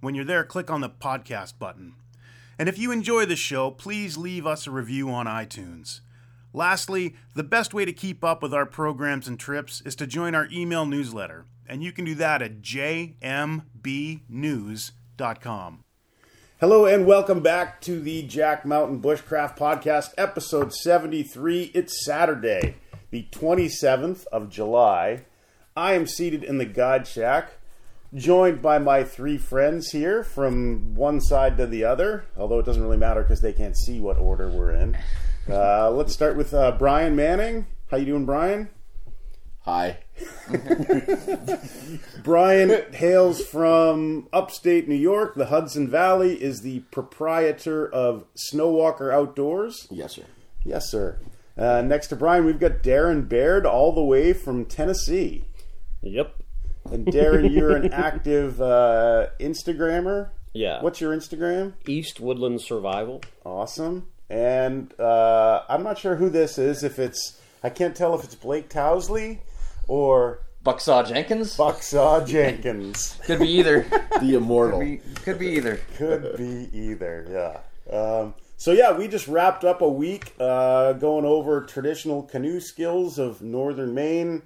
When you're there, click on the podcast button. And if you enjoy the show, please leave us a review on iTunes. Lastly, the best way to keep up with our programs and trips is to join our email newsletter, and you can do that at jmbnews.com. Hello and welcome back to the Jack Mountain Bushcraft Podcast, episode 73. It's Saturday, the 27th of July. I am seated in the God shack joined by my three friends here from one side to the other, although it doesn't really matter because they can't see what order we're in. Uh, let's start with uh, Brian Manning. How you doing, Brian? Hi. Brian hails from upstate New York. The Hudson Valley is the proprietor of Snowwalker Outdoors. Yes, sir. Yes, sir. Uh, next to Brian, we've got Darren Baird, all the way from Tennessee. Yep. And Darren, you're an active uh, Instagrammer. Yeah. What's your Instagram? East Woodland Survival. Awesome. And uh, I'm not sure who this is. If it's, I can't tell if it's Blake Towsley or Bucksaw Jenkins? Bucksaw Jenkins. Could be either. The immortal. could, be, could be either. Could be either. Yeah. Um, so yeah, we just wrapped up a week uh, going over traditional canoe skills of northern Maine.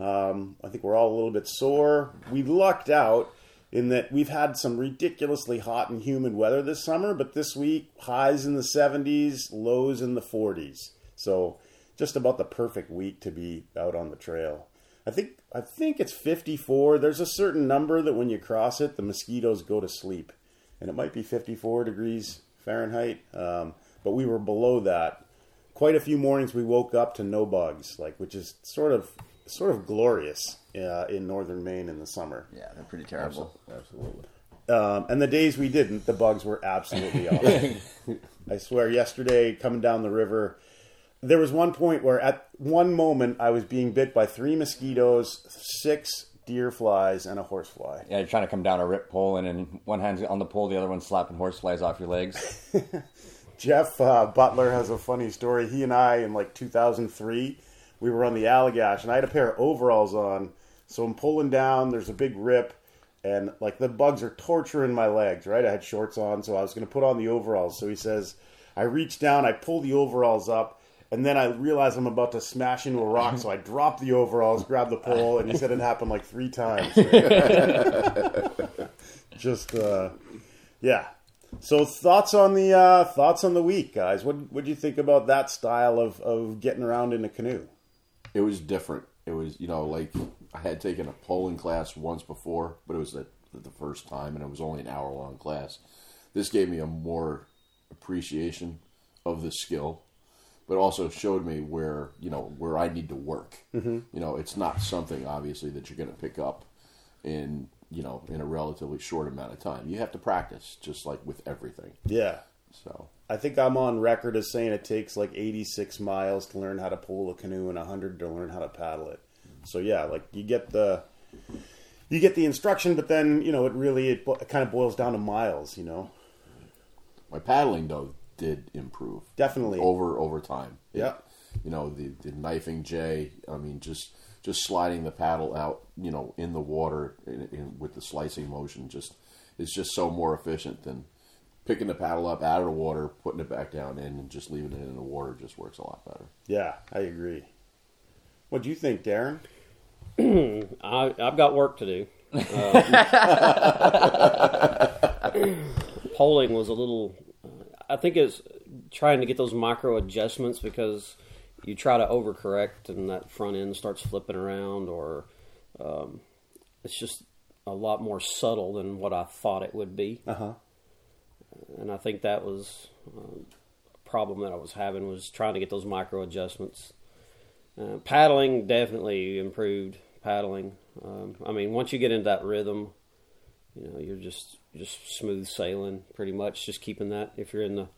Um, I think we're all a little bit sore. We lucked out in that we've had some ridiculously hot and humid weather this summer, but this week highs in the 70s, lows in the 40s. So just about the perfect week to be out on the trail. I think I think it's 54. There's a certain number that when you cross it, the mosquitoes go to sleep, and it might be 54 degrees Fahrenheit. Um, but we were below that. Quite a few mornings we woke up to no bugs, like which is sort of sort of glorious uh, in northern Maine in the summer. Yeah, they're pretty terrible. Absolutely. Um, and the days we didn't, the bugs were absolutely awful. I swear, yesterday coming down the river, there was one point where at one moment I was being bit by three mosquitoes, six deer flies, and a horsefly. Yeah, you're trying to come down a rip pole, and in one hand's on the pole, the other one's slapping horseflies off your legs. Jeff uh, Butler has a funny story. He and I, in like 2003, we were on the Allagash, and I had a pair of overalls on. So I'm pulling down. There's a big rip, and like the bugs are torturing my legs. Right, I had shorts on, so I was going to put on the overalls. So he says, I reach down, I pull the overalls up, and then I realize I'm about to smash into a rock. So I drop the overalls, grab the pole, and he said it happened like three times. Just uh, yeah. So thoughts on the uh, thoughts on the week, guys. What what do you think about that style of, of getting around in a canoe? It was different. It was, you know, like I had taken a poling class once before, but it was the, the first time, and it was only an hour long class. This gave me a more appreciation of the skill, but also showed me where you know where I need to work. Mm-hmm. You know, it's not something obviously that you're going to pick up in you know in a relatively short amount of time. You have to practice, just like with everything. Yeah. So I think I'm on record as saying it takes like 86 miles to learn how to pull a canoe and 100 to learn how to paddle it. So yeah, like you get the you get the instruction, but then you know it really it, it kind of boils down to miles. You know, my paddling though did improve definitely. over over time. Yeah. you know the the knifing J. I mean, just just sliding the paddle out, you know, in the water in, in, with the slicing motion, just is just so more efficient than picking the paddle up out of the water, putting it back down in, and just leaving it in the water. Just works a lot better. Yeah, I agree. What do you think, Darren? I, I've got work to do. Uh, poling was a little. I think it's trying to get those micro adjustments because you try to overcorrect and that front end starts flipping around, or um, it's just a lot more subtle than what I thought it would be. Uh huh. And I think that was uh, a problem that I was having was trying to get those micro adjustments. Uh, paddling definitely improved paddling. Um, I mean, once you get into that rhythm, you know, you're just just smooth sailing pretty much. Just keeping that if you're in the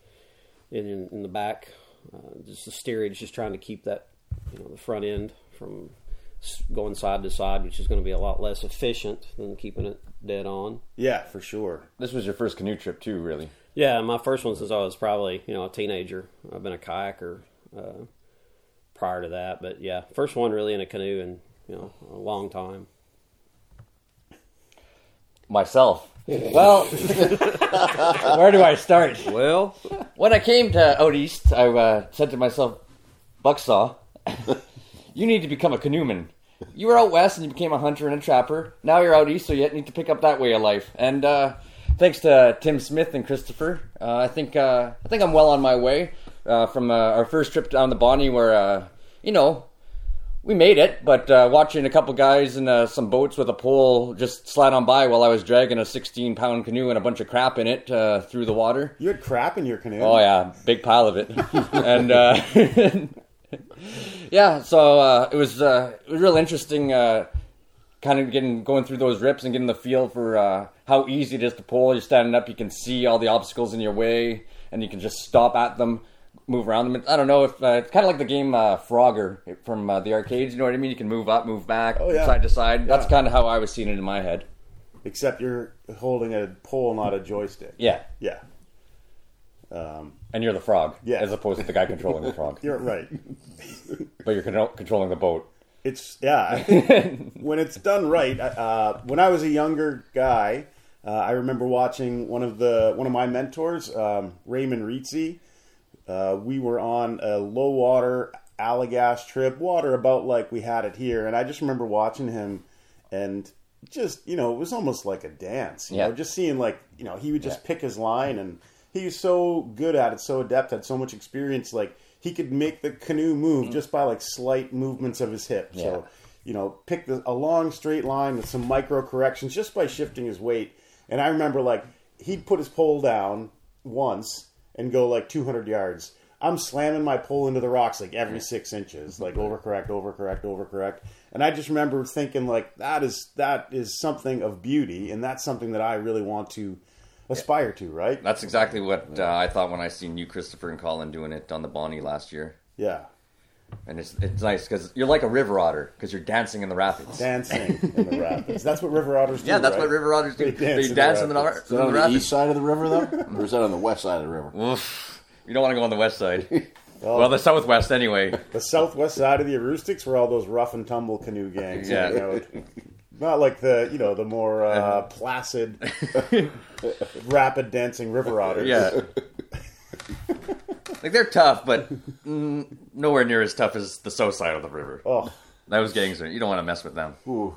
in in the back, uh, just the steerage, just trying to keep that you know the front end from going side to side, which is going to be a lot less efficient than keeping it dead on. Yeah, for sure. This was your first canoe trip too, really. Yeah, my first one since I was probably you know a teenager. I've been a kayaker uh, prior to that, but yeah, first one really in a canoe in you know a long time. Myself. Well, where do I start? Well, When I came to out east, I uh, said to myself, Bucksaw, you need to become a canoeman. You were out west and you became a hunter and a trapper. Now you're out east, so you need to pick up that way of life. And uh, thanks to Tim Smith and Christopher, uh, I think uh, I think I'm well on my way uh, from uh, our first trip down the Bonnie, where uh, you know we made it, but uh, watching a couple guys in uh, some boats with a pole just slide on by while I was dragging a 16 pound canoe and a bunch of crap in it uh, through the water. You had crap in your canoe. Oh yeah, big pile of it, and uh, yeah, so uh, it was uh, it was real interesting, uh, kind of getting going through those rips and getting the feel for uh, how easy it is to pull. You're standing up, you can see all the obstacles in your way, and you can just stop at them, move around them. I don't know if uh, it's kind of like the game uh, Frogger from uh, the arcades. You know what I mean? You can move up, move back, Oh, yeah. side to side. That's kind of how I was seeing it in my head. Except you're holding a pole, not a joystick. Yeah, Yeah. Um, and you're the frog, Yeah. as opposed to the guy controlling the frog, you're right. but you're con- controlling the boat. It's yeah. When it's done right. Uh, when I was a younger guy, uh, I remember watching one of the one of my mentors, um, Raymond Rizzi. Uh, we were on a low water Allagash trip, water about like we had it here, and I just remember watching him, and just you know, it was almost like a dance. You Yeah. know, just seeing like you know, he would just Yeah. pick his line, and he was so good at it, so adept, had so much experience. Like he could make the canoe move mm. just by like slight movements of his hip. Yeah. So you know, pick the, a long straight line with some micro corrections just by shifting his weight. And I remember like he'd put his pole down once and go like 200 yards. I'm slamming my pole into the rocks like every six inches, like mm-hmm. overcorrect, overcorrect, overcorrect. And I just remember thinking like that is that is something of beauty, and that's something that I really want to aspire to, right? That's exactly what uh, I thought when I seen you, Christopher, and Colin doing it on the Bonnie last year. Yeah, And it's it's nice because you're like a river otter because you're dancing in the rapids. dancing in the rapids. That's what river otters do. yeah, that's right? what river otters do. They dance They in dance the in the, rapids. ra- Is in that on the the east side of the river, though? or is that on the west side of the river? Oof. You don't want to go on the west side. well, the southwest anyway. the southwest side of the Aroostook's where all those rough and tumble canoe gangs Yeah. hang out. Not like the you know the more uh, placid, rapid dancing river otters. Yeah. like they're tough, but mm, nowhere near as tough as the south side of the river. Oh, Those gangs are. You don't want to mess with them. Ooh.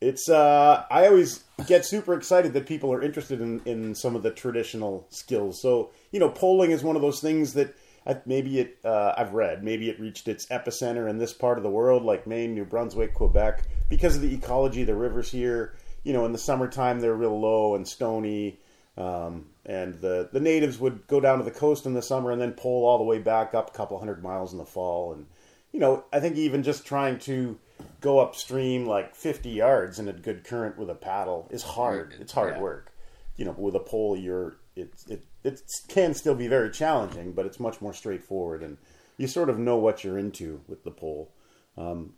it's uh, I always get super excited that people are interested in in some of the traditional skills. So you know, poling is one of those things that. Maybe it, uh, I've read, maybe it reached its epicenter in this part of the world, like Maine, New Brunswick, Quebec, because of the ecology of the rivers here. You know, in the summertime, they're real low and stony. Um, and the, the natives would go down to the coast in the summer and then pole all the way back up a couple hundred miles in the fall. And, you know, I think even just trying to go upstream like 50 yards in a good current with a paddle is hard. It's hard Yeah. work. You know, with a pole, you're, it, it, it can still be very challenging, but it's much more straightforward. And you sort of know what you're into with the pole. Um,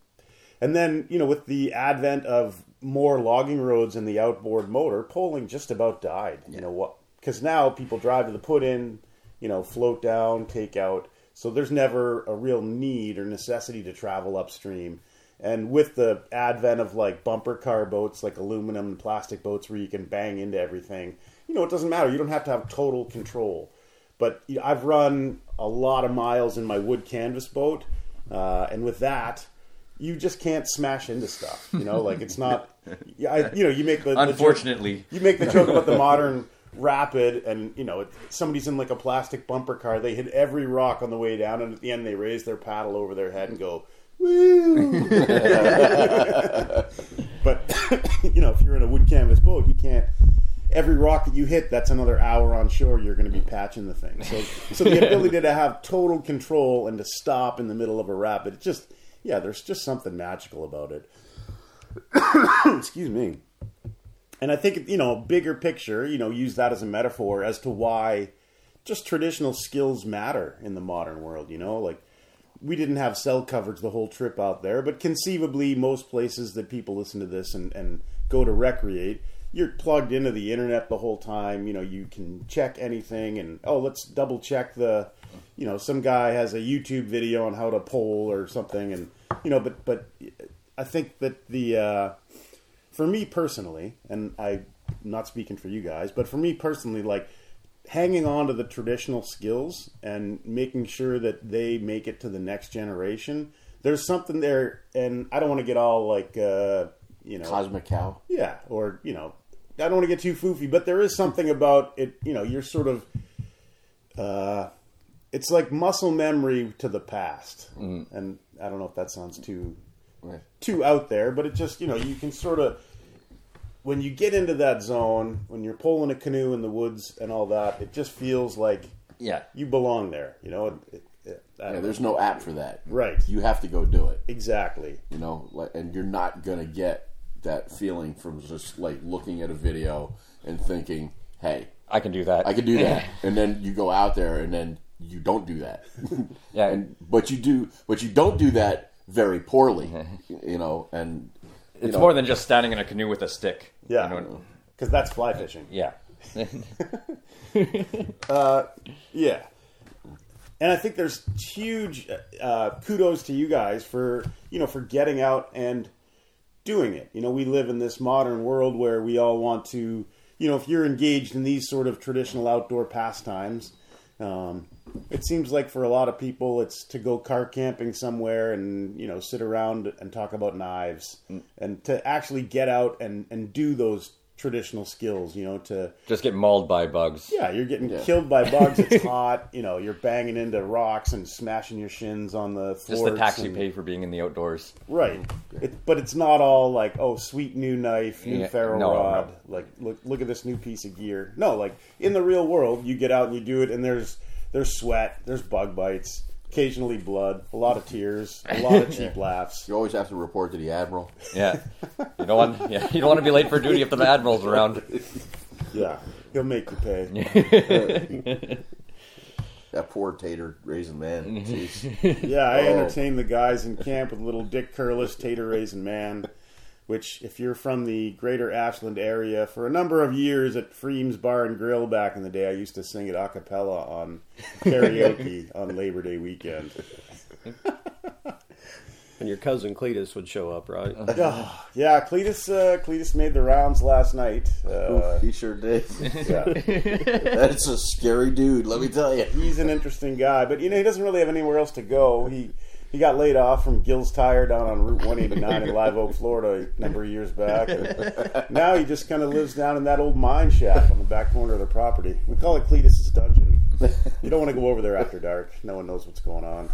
and then, you know, with the advent of more logging roads and the outboard motor, poling just about died. You know what? Because now people drive to the put in, you know, float down, take out. So there's never a real need or necessity to travel upstream. And with the advent of like bumper car boats, like aluminum and plastic boats where you can bang into everything, you know, it doesn't matter. You don't have to have total control. But you know, I've run a lot of miles in my wood canvas boat, uh, and with that, you just can't smash into stuff. You know, like it's not. I, you know, you make the the joke- Unfortunately. you make the joke about the modern rapid, and you know somebody's in like a plastic bumper car. They hit every rock on the way down, and at the end they raise their paddle over their head and go. Woo! but you know, if you're in a wood canvas boat, you can't. Every rock that you hit, that's another hour on shore. You're going to be patching the thing. So, so the ability to have total control and to stop in the middle of a rapid, it just yeah, there's just something magical about it. Excuse me. And I think you know, bigger picture, you know, use that as a metaphor as to why just traditional skills matter in the modern world. You know, like we didn't have cell coverage the whole trip out there, but conceivably, most places that people listen to this and, and go to recreate, you're plugged into the internet the whole time. You know, you can check anything, and oh, let's double check the, you know, some guy has a YouTube video on how to pole or something, and you know, but but I think that the uh, for me personally, and I'm not speaking for you guys, but for me personally, like hanging on to the traditional skills and making sure that they make it to the next generation. There's something there, and I don't want to get all like, uh, you know, Cosmic Cow. yeah, or you know, I don't want to get too foofy, but there is something about it. You know, you're sort of, uh, it's like muscle memory to the past, and I don't know if that sounds too Right. too out there, but it just you know you can sort of when you get into that zone when you're pulling a canoe in the woods and all that, it just feels like Yeah. you belong there. You know, it, it, Yeah, there's no app for that. right, You have to go do it. exactly. You know, like, and you're not gonna get that feeling from just like looking at a video and thinking, "Hey, I can do that. I can do that," and then you go out there and then you don't do that. Yeah. and but you do, but you don't do that very poorly. You know, and you it's know, more than just standing in a canoe with a stick. Yeah, You know, because that's fly fishing. yeah. Yeah. And I think there's huge uh, kudos to you guys for you know for getting out and doing it. You know, we live in this modern world where we all want to, you know, if you're engaged in these sort of traditional outdoor pastimes, um, it seems like for a lot of people it's to go car camping somewhere and you know sit around and talk about knives and to actually get out and and do those traditional skills. You know, to Just get mauled by bugs. yeah, you're getting Yeah. killed by bugs. It's hot. You know, you're banging into rocks and smashing your shins on the Just the thwarts tax you pay for being in the outdoors. Right, mm, it, but it's not all like oh, sweet new knife, new Yeah, ferro no, rod. no. Like look, look at this new piece of gear. No, like in the real world, you get out and you do it, and there's there's sweat, there's bug bites, occasionally blood, a lot of tears, a lot of cheap laughs. you always have to report to the admiral. Yeah. You don't want yeah, you don't want to be late for duty if the admiral's around. Yeah, he'll make you pay. That poor tater raisin man. Jeez. Yeah, I Oh. entertain the guys in camp with little Dick Curlis, Tater Raisin Man, which, if you're from the greater Ashland area, for a number of years at Freem's Bar and Grill back in the day, I used to sing it a cappella on karaoke on Labor Day weekend. And your cousin Cletus would show up, right? Oh, yeah, Cletus, uh, Cletus made the rounds last night. Uh, he sure did. yeah. That's a scary dude. Let me tell you. He's an interesting guy, but you know he doesn't really have anywhere else to go. He he got laid off from Gill's Tire down on Route 189 in Live Oak, Florida, a number of years back. And now he just kind of lives down in that old mine shaft on the back corner of the property. We call it Cletus's dungeon. You don't want to go over there after dark. No one knows what's going on.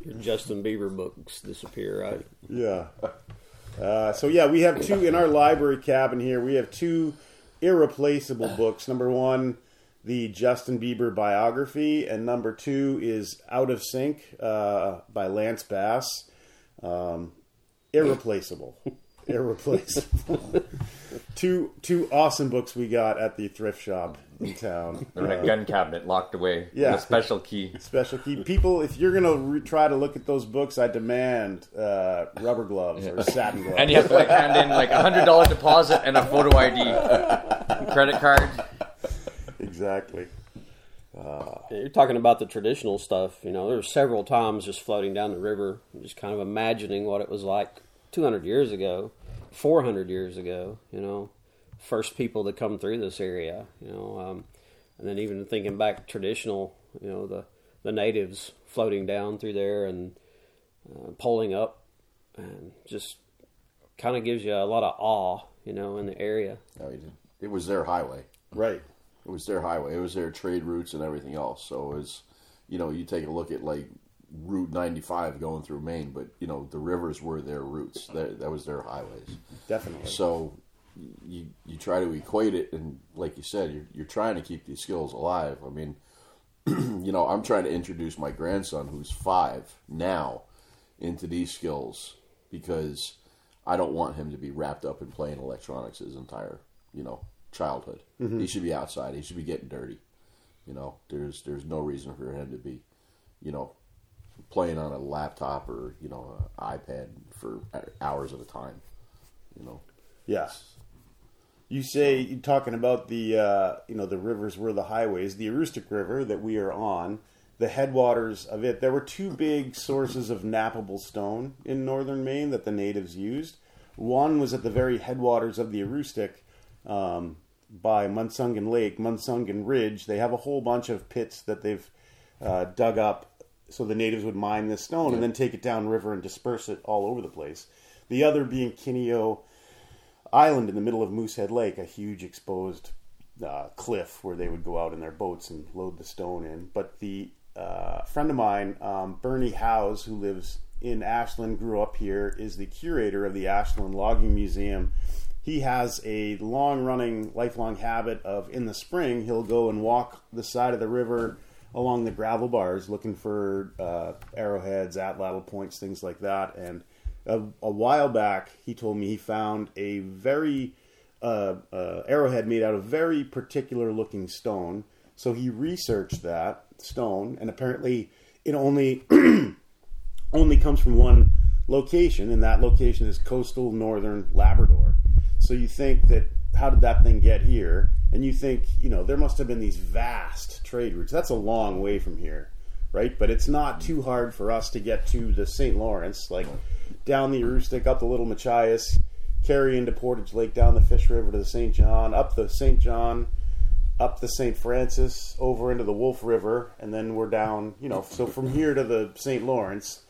Your Justin Bieber books disappear, right? Yeah. Uh, so yeah, we have two in our library cabin here. We have two irreplaceable books. Number one, the Justin Bieber biography, and number two is Out of Sync uh, by Lance Bass. Um, irreplaceable, irreplaceable. two two awesome books we got at the thrift shop in town. They're in Uh, a gun cabinet locked away. Yeah. A special key. special key. People, if you're gonna re- try to look at those books, I demand uh, rubber gloves or satin gloves. And you have to like hand in like a hundred dollar deposit and a photo ID, credit card. Exactly. You're talking about the traditional stuff. You know, there were several times just floating down the river, just kind of imagining what it was like 200 years ago, 400 years ago. You know, first people to come through this area. You know, um, and then even thinking back traditional. You know, the the natives floating down through there and uh, pulling up, and just kind of gives you a lot of awe. You know, in the area. No, it was their highway. Right. It was their highway. It was their trade routes and everything else. So it was, you know, you take a look at like Route 95 going through Maine, but you know the rivers were their routes. That, that was their highways. Definitely. So you you try to equate it, and like you said, you're you're trying to keep these skills alive. I mean, you know, I'm trying to introduce my grandson, who's five now, into these skills because I don't want him to be wrapped up in playing electronics his entire you know childhood. He should be outside. He should be getting dirty. You know, there's there's no reason for him to be, you know, playing on a laptop or you know an iPad for hours at a time. You know, Yeah. You say you're talking about the uh, you know the rivers were the highways. The Aroostook River that we are on, the headwaters of it. There were two big sources of knappable stone in northern Maine that the natives used. One was at the very headwaters of the Aroostook, um, by Munsungan Lake, Munsungan Ridge. They have a whole bunch of pits that they've uh, dug up so the natives would mine this stone and then take it down river and disperse it all over the place. The other being Kineo Island in the middle of Moosehead Lake, a huge exposed uh, cliff where they would go out in their boats and load the stone in. But the uh, friend of mine, um, Bernie Howes, who lives in Ashland, grew up here, is the curator of the Ashland Logging Museum. He has a long running, lifelong habit of in the spring, he'll go and walk the side of the river along the gravel bars looking for uh, arrowheads, atlatl points, things like that. And a, a while back, he told me he found a very uh, uh, arrowhead made out of very particular looking stone. So he researched that stone, and apparently it only only comes from one location, and that location is coastal northern Labrador. So you think that how did that thing get here? And you think, you know, there must have been these vast trade routes. That's a long way from here, right? But it's not too hard for us to get to the St. Lawrence, like down the Aroostook, up the Little Machias, carry into Portage Lake, down the Fish River to the St. John, up the St. John, up the St. Francis, over into the Wolf River, and then we're down, you know, so from here to the St. Lawrence,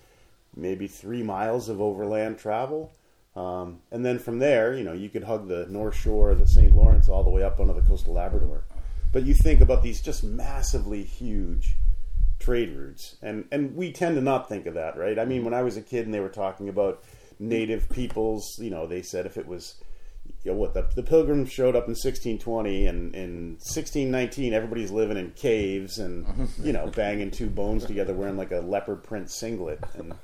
maybe three miles of overland travel. Um, and then from there, you know, you could hug the North Shore of the St. Lawrence all the way up onto the coastal Labrador. But you think about these just massively huge trade routes, and and we tend to not think of that, right? I mean, when I was a kid and they were talking about native peoples, you know, they said if it was, you know, what the the Pilgrims showed up in 1620 and in 1619 everybody's living in caves and you know banging two bones together wearing like a leopard print singlet and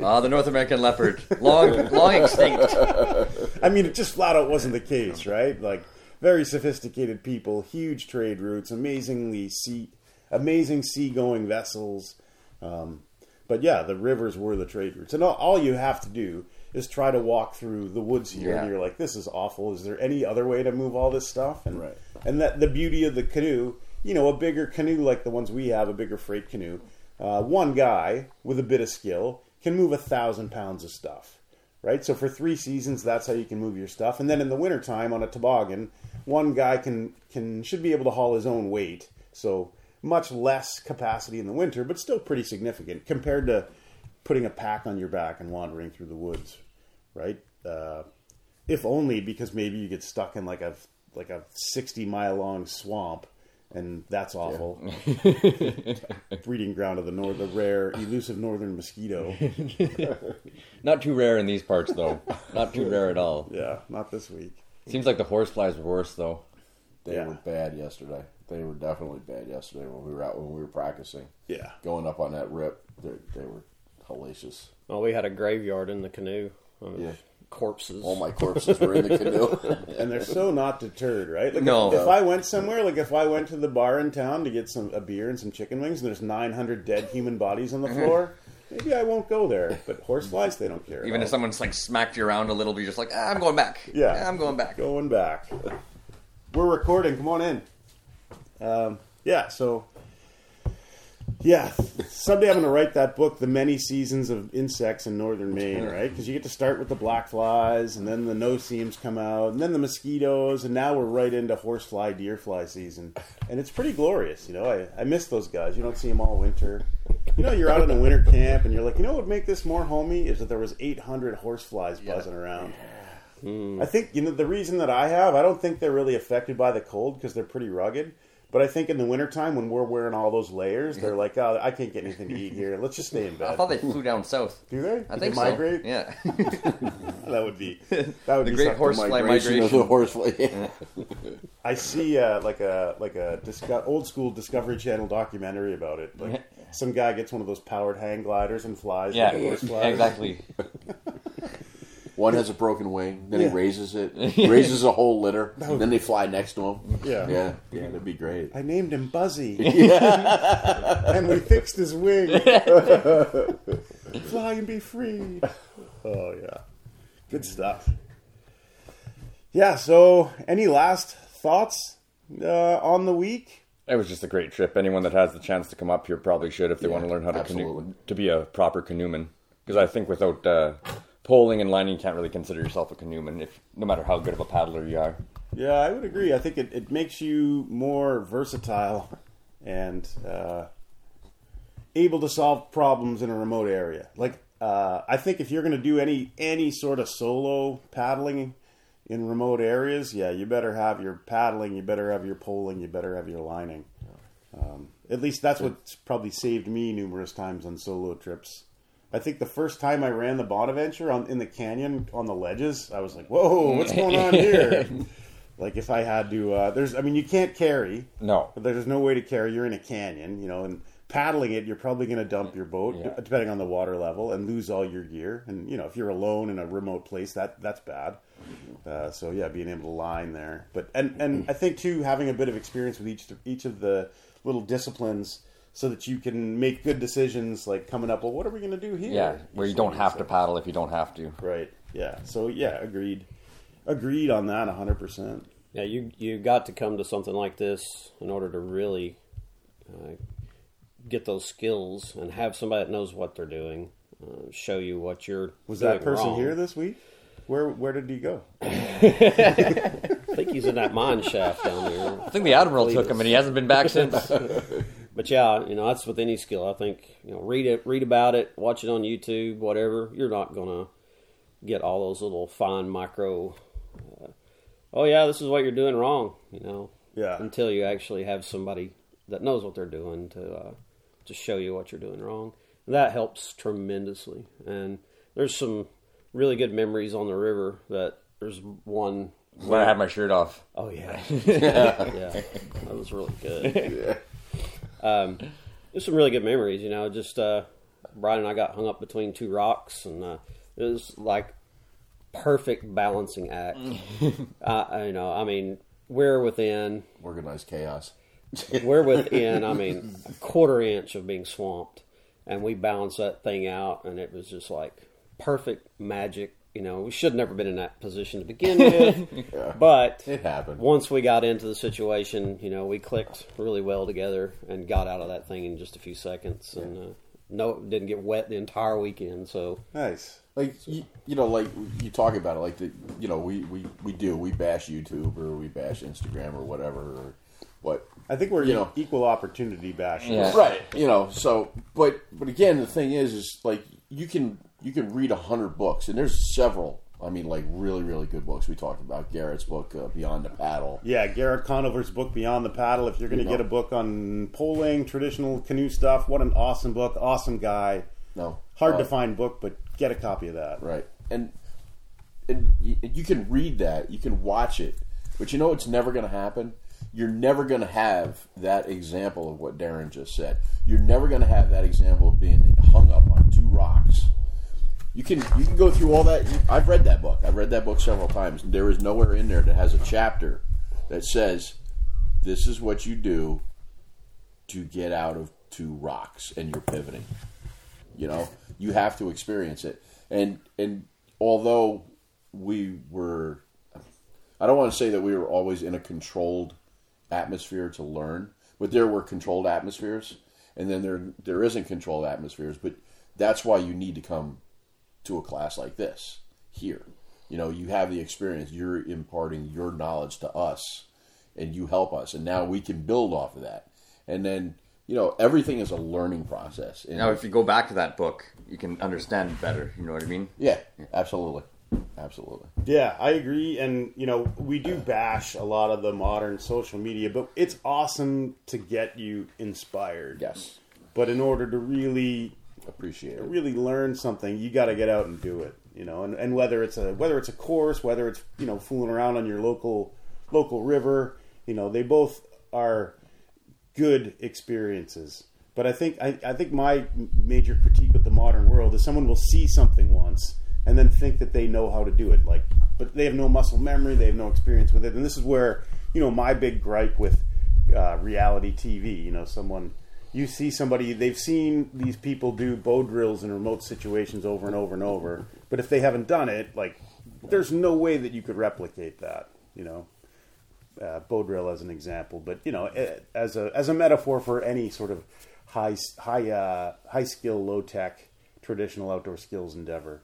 Ah, the North American leopard, long, long extinct. I mean, it just flat out wasn't the case, right? Like very sophisticated people, huge trade routes, amazingly sea, amazing seagoing vessels. Um, but yeah, the rivers were the trade routes, and all, all you have to do is try to walk through the woods here, and you're like, "This is awful. Is there any other way to move all this stuff?" And Right. and that the beauty of the canoe, you know, a bigger canoe like the ones we have, a bigger freight canoe, uh, one guy with a bit of skill can move a thousand pounds of stuff right? So for three seasons, that's how you can move your stuff. And then in the wintertime on a toboggan, one guy can can should be able to haul his own weight. So much less capacity in the winter, but still pretty significant compared to putting a pack on your back and wandering through the woods, right? Uh, if only because maybe you get stuck in like a like a sixty mile long swamp. And that's awful. Breeding ground of the north, the rare, elusive northern mosquito. Not too rare in these parts, though. Not too rare at all. Yeah, not this week. Seems like the horseflies were worse, though. they Yeah. were bad yesterday. They were definitely bad yesterday when we were out when we were practicing. Yeah. Going up on that rip, they they were hellacious. Well, we had a graveyard in the canoe. Of Yeah. Corpses. All my corpses were in the canoe. and they're so not deterred, right? Like No. if, if I went somewhere, like if I went to the bar in town to get some a beer and some chicken wings, and there's 900 dead human bodies on the floor, maybe I won't go there. But horseflies, they don't care. Even if someone's like smacked you around a little, you're just like, ah, I'm going back. Yeah. I'm going back. going back, we're recording. Come on in. Um, yeah, so yeah, someday I'm going to write that book, "The Many Seasons of Insects in Northern Maine," right? Because you get to start with the black flies, and then the no seams come out, and then the mosquitoes, and now we're right into horsefly, deerfly season, and it's pretty glorious. You know, I, I miss those guys. You don't see them all winter. You know, you're out in a winter camp, and you're like, you know what would make this more homey is that there was 800 horseflies buzzing around. Hmm. I think you know the reason that I have. I don't think they're really affected by the cold because they're pretty rugged. But I think in the wintertime when we're wearing all those layers, they're like, oh, I can't get anything to eat here. Let's just stay in bed. I thought they flew down south. Do they? I Do think they so. migrate? Yeah. That would be that would The be great something. horsefly Migration of the migration. horsefly. Yeah. I see uh, like a like a disco- old school Discovery Channel documentary about it. Like some guy gets one of those powered hang gliders and flies. Yeah, like a horse flies. exactly. One has a broken wing, then Yeah. he raises it, raises a whole litter, then they fly next to him. Yeah. yeah, yeah, that'd be great. I named him Buzzy, and we fixed his wing. Fly and be free. Oh yeah, good stuff. Yeah. So, any last thoughts uh, on the week? It was just a great trip. Anyone that has the chance to come up here probably should if they want to learn how to absolutely. canoe, to be a proper canoeman. Because I think without uh, poling and lining, you can't really consider yourself a canoeman, if no matter how good of a paddler you are. Yeah, I would agree. I think it, it makes you more versatile and uh, able to solve problems in a remote area. Like, uh, I think if you're going to do any any sort of solo paddling in remote areas, yeah, you better have your paddling, you better have your poling, you better have your lining. Um, at least that's what's probably saved me numerous times on solo trips. I think the first time I ran the Bonaventure on in the canyon on the ledges, I was like, "Whoa, what's going on here?" like if I had to, uh, there's, I mean, you can't carry. No. But there's no way to carry. You're in a canyon, you know, and paddling it, you're probably going to dump your boat, Yeah. depending on the water level, and lose all your gear. And you know, if you're alone in a remote place, that that's bad. Uh, so yeah, being able to line there, but and and I think too having a bit of experience with each each of the little disciplines, so that you can make good decisions, like coming up. Well, what are we going to do here? Yeah, where you don't have to paddle if you don't have to. Right. Yeah. So yeah, agreed. Agreed on that, hundred percent. Yeah, you you got to come to something like this in order to really uh, get those skills and have somebody that knows what they're doing uh, show you what you're. Was doing that person wrong. here this week? Where where did he go? I think he's in that mine shaft down there. I think the admiral took him, and he hasn't been back since. But yeah, you know that's with any skill. I think you know read it, read about it, watch it on YouTube, whatever. You're not gonna get all those little fine micro. Uh, oh yeah, this is what you're doing wrong. You know, Yeah. until you actually have somebody that knows what they're doing to uh, to show you what you're doing wrong. That helps tremendously. And there's some really good memories on the river. That there's one When I had my shirt off. Oh yeah, yeah, that was really good. Um, there's some really good memories. You know, just uh, Brian and I got hung up between two rocks, and uh, it was like perfect balancing act. uh, you know, I mean, we're within Organized chaos. we're within, I mean, a quarter inch of being swamped, and we balanced that thing out, and it was just like perfect magic. You know, we should have never been in that position to begin with, but It happened. once we got into the situation, you know, we clicked really well together and got out of that thing in just a few seconds, and uh, no, didn't get wet the entire weekend. So Nice. Like you, you know, like you talk about it, like the you know we, we, we do we bash YouTube or we bash Instagram or whatever or what I think we're You e- know. equal opportunity bashers. Yeah. right you know so but but again the thing is is like you can you can read a hundred books and there's several I mean like really really good books we talked about Garrett's book uh, Beyond the Paddle Yeah, Garrett Conover's book Beyond the Paddle. If you're going to get a book on poling, traditional canoe stuff, what an awesome book! Awesome guy. no Hard Uh, to find book, but get a copy of that. right and and you, you can read that you can watch it but you know it's never going to happen you're never going to have that example of what darren just said you're never going to have that example of being hung up on two rocks you can you can go through all that i've read that book i've read that book several times there is nowhere in there that has a chapter that says this is what you do to get out of two rocks and you're pivoting you know, you have to experience it. And and although we were, I don't want to say that we were always in a controlled atmosphere to learn, but there were controlled atmospheres, and then there there isn't controlled atmospheres. But that's why you need to come to a class like this here. You know, you have the experience. You're imparting your knowledge to us, and you help us, and now we can build off of that. And then you know everything is a learning process. And Now, if you go back to that book, you can understand it better. You know what I mean? yeah, absolutely. Absolutely. Yeah, I agree. And, you know, we do bash a lot of the modern social media, but it's awesome to get you inspired. Yes. But in order to really, Appreciate it. really learn something, you got to get out and do it. You know, and, and whether it's a whether it's a course, whether it's you know fooling around on your local local river, you know, they both are good experiences. But I think I, I think my major critique with the modern world is someone will see something once and then think that they know how to do it. Like, but they have no muscle memory, they have no experience with it, and this is where you know my big gripe with uh, reality TV. You know, someone you see somebody they've seen these people do bow drills in remote situations over and over and over, but if they haven't done it, like, there's no way that you could replicate that. You know uh, bow drill as an example, but you know, as a as a metaphor for any sort of high high uh, high skill, low tech, traditional outdoor skills endeavor.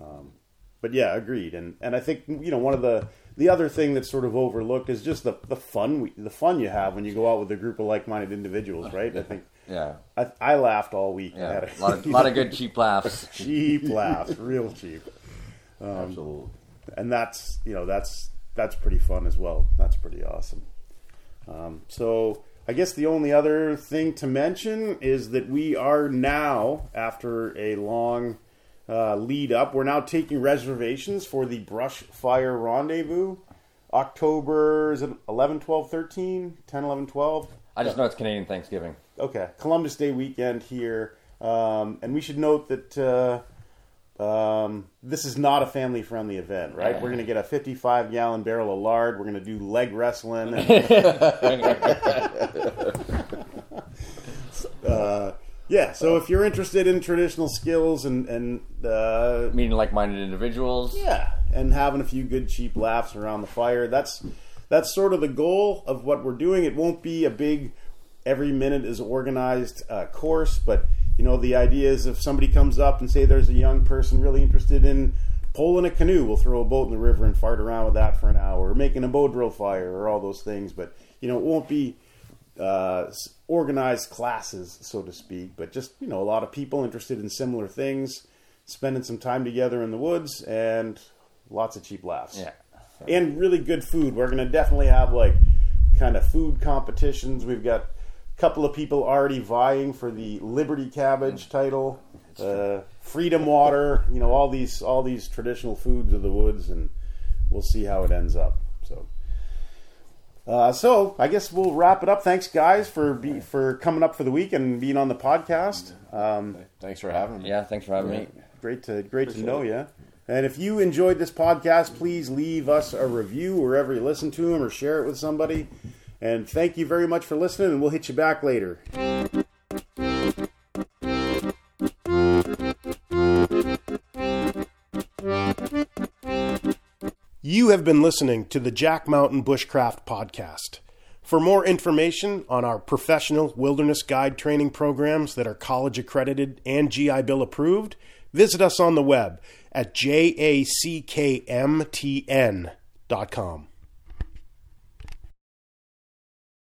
Um, but yeah, agreed. And and I think you know one of the the other thing that's sort of overlooked is just the the fun we, the fun you have when you go out with a group of like minded individuals, right? I think Yeah. I, I laughed all week. I Yeah. had A lot of, lot of good cheap laughs. cheap laughs, real cheap Absolutely. and that's you know that's that's pretty fun as well. That's pretty awesome. Um, so I guess the only other thing to mention is that we are now, after a long uh, lead up, we're now taking reservations for the Brush Fire Rendezvous. October is it 11, 12, 13, 10, 11, 12? I just know it's Canadian Thanksgiving. Okay, Columbus Day weekend here, um, and we should note that uh, um, this is not a family-friendly event, right? We're going to get a 55-gallon barrel of lard. We're going to do leg wrestling. uh, yeah, so if you're interested in traditional skills and and uh, Meeting like-minded individuals. yeah, and having a few good cheap laughs around the fire. That's that's sort of the goal of what we're doing. It won't be a big every minute is organized uh, course, but you know the idea is if somebody comes up and say there's a young person really interested in poling a canoe, we'll throw a boat in the river and fart around with that for an hour, or making a bow drill fire, or all those things. But you know it won't be uh, organized classes, so to speak, but just you know a lot of people interested in similar things, spending some time together in the woods, and lots of cheap laughs. Yeah. and really good food. We're to definitely have like kind of food competitions. We've got a couple of people already vying for the Liberty Cabbage title, uh, Freedom Water. You know all these all these traditional foods of the woods, and we'll see how it ends up. So. Uh, so I guess we'll wrap it up. Thanks, guys, for be, for coming up for the week and being on the podcast. Um, Thanks for having me. Yeah, thanks for having me. great to great to know you. And if you enjoyed this podcast, please leave us a review wherever you listen to them or share it with somebody. And thank you very much for listening, and we'll hit you back later. You have been listening to the Jack Mountain Bushcraft Podcast. For more information on our professional wilderness guide training programs that are college accredited and GI Bill approved, visit us on the web at jackmtn.com.